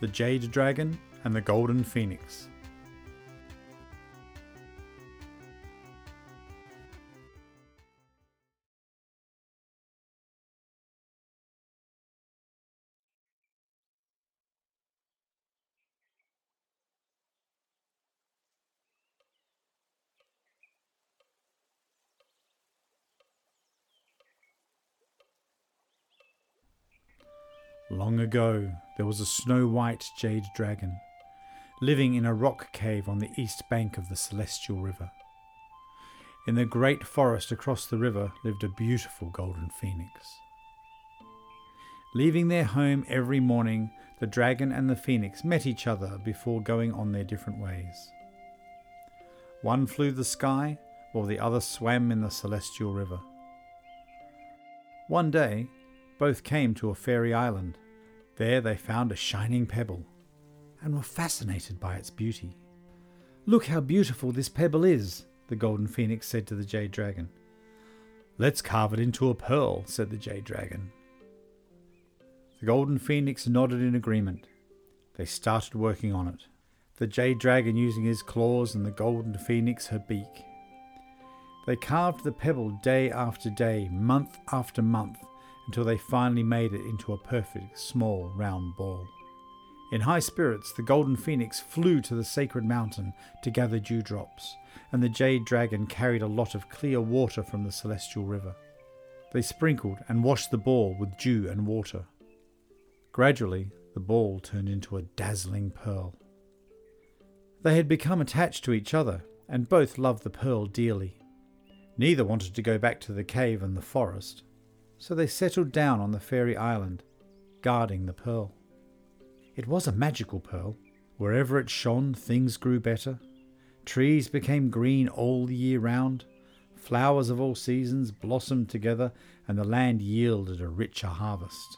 The Jade Dragon and the Golden Phoenix. Long ago, there was a snow white jade dragon living in a rock cave on the east bank of the Celestial River. In the great forest across the river lived a beautiful golden phoenix. Leaving their home every morning, the dragon and the phoenix met each other before going on their different ways. One flew the sky, while the other swam in the celestial river. One day, both came to a fairy island. There they found a shining pebble and were fascinated by its beauty. Look how beautiful this pebble is, the golden phoenix said to the jade dragon. Let's carve it into a pearl, said the jade dragon. The golden phoenix nodded in agreement. They started working on it, the jade dragon using his claws and the golden phoenix her beak. They carved the pebble day after day, month after month, until they finally made it into a perfect small round ball. In high spirits, the golden phoenix flew to the sacred mountain to gather dewdrops, and the jade dragon carried a lot of clear water from the celestial river. They sprinkled and washed the ball with dew and water. Gradually, the ball turned into a dazzling pearl. They had become attached to each other, and both loved the pearl dearly. Neither wanted to go back to the cave and the forest, so they settled down on the fairy island, guarding the pearl. It was a magical pearl. Wherever it shone, things grew better. Trees became green all the year round. Flowers of all seasons blossomed together, and the land yielded a richer harvest.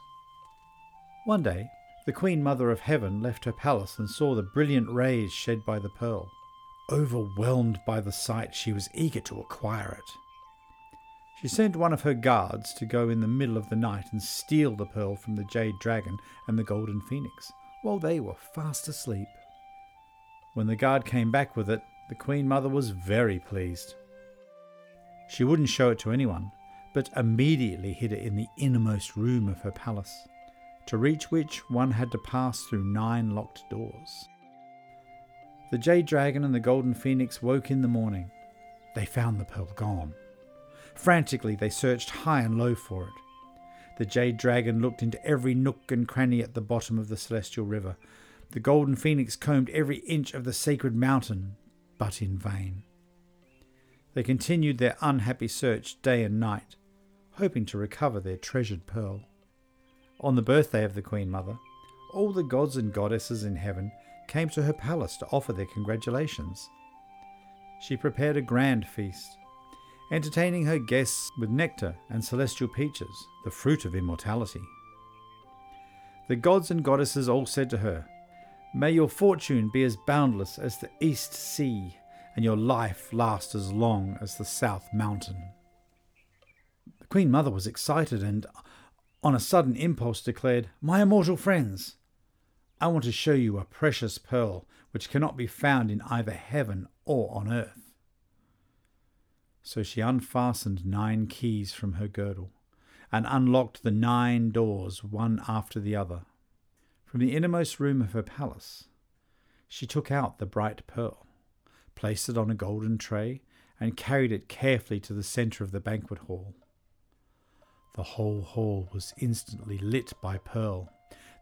One day, the Queen Mother of Heaven left her palace and saw the brilliant rays shed by the pearl. Overwhelmed by the sight, she was eager to acquire it. She sent one of her guards to go in the middle of the night and steal the pearl from the jade dragon and the golden phoenix, while they were fast asleep. When the guard came back with it, the Queen Mother was very pleased. She wouldn't show it to anyone, but immediately hid it in the innermost room of her palace, to reach which one had to pass through nine locked doors. The jade dragon and the golden phoenix woke in the morning. They found the pearl gone. Frantically, they searched high and low for it. The jade dragon looked into every nook and cranny at the bottom of the celestial river. The golden phoenix combed every inch of the sacred mountain, but in vain. They continued their unhappy search day and night, hoping to recover their treasured pearl. On the birthday of the Queen Mother, all the gods and goddesses in heaven came to her palace to offer their congratulations. She prepared a grand feast entertaining her guests with nectar and celestial peaches, the fruit of immortality. The gods and goddesses all said to her, May your fortune be as boundless as the east sea, and your life last as long as the south mountain. The Queen Mother was excited and, on a sudden impulse, declared, My immortal friends, I want to show you a precious pearl which cannot be found in either heaven or on earth. So she unfastened nine keys from her girdle and unlocked the nine doors one after the other. From the innermost room of her palace, she took out the bright pearl, placed it on a golden tray, and carried it carefully to the centre of the banquet hall. The whole hall was instantly lit by pearl.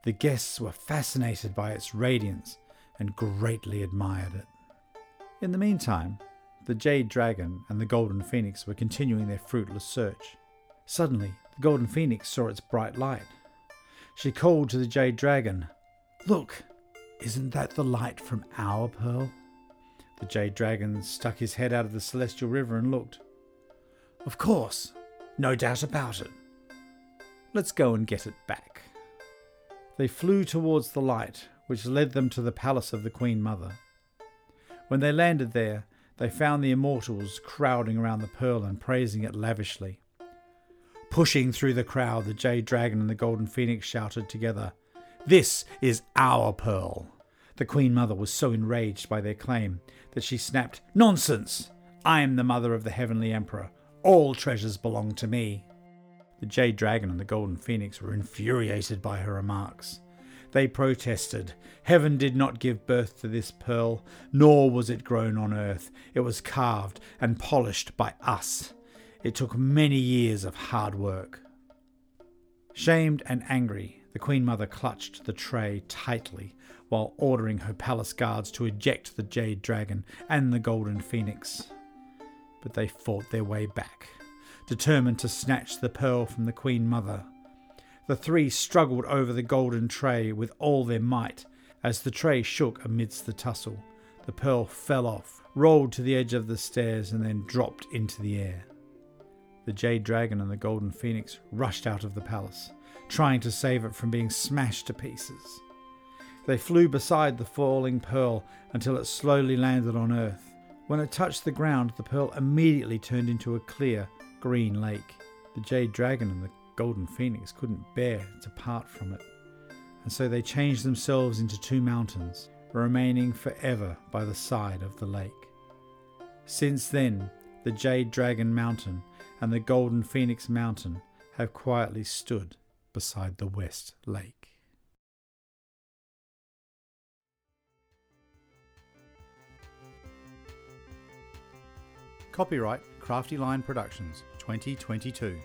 The guests were fascinated by its radiance and greatly admired it. In the meantime, the Jade Dragon and the Golden Phoenix were continuing their fruitless search. Suddenly, the Golden Phoenix saw its bright light. She called to the Jade Dragon, Look, isn't that the light from our pearl? The Jade Dragon stuck his head out of the celestial river and looked. Of course, no doubt about it. Let's go and get it back. They flew towards the light, which led them to the palace of the Queen Mother. When they landed there, they found the immortals crowding around the pearl and praising it lavishly. Pushing through the crowd, the Jade Dragon and the Golden Phoenix shouted together, This is our pearl. The Queen Mother was so enraged by their claim that she snapped, Nonsense! I am the mother of the Heavenly Emperor. All treasures belong to me. The Jade Dragon and the Golden Phoenix were infuriated by her remarks. They protested. Heaven did not give birth to this pearl, nor was it grown on earth. It was carved and polished by us. It took many years of hard work. Shamed and angry, the Queen Mother clutched the tray tightly while ordering her palace guards to eject the Jade Dragon and the Golden Phoenix. But they fought their way back, determined to snatch the pearl from the Queen Mother. The three struggled over the golden tray with all their might. As the tray shook amidst the tussle, the pearl fell off, rolled to the edge of the stairs, and then dropped into the air. The Jade Dragon and the Golden Phoenix rushed out of the palace, trying to save it from being smashed to pieces. They flew beside the falling pearl until it slowly landed on earth. When it touched the ground, the pearl immediately turned into a clear, green lake. The Jade Dragon and the Golden Phoenix couldn't bear to part from it, and so they changed themselves into two mountains, remaining forever by the side of the lake. Since then, the Jade Dragon Mountain and the Golden Phoenix Mountain have quietly stood beside the West Lake. Copyright Crafty Line Productions 2022.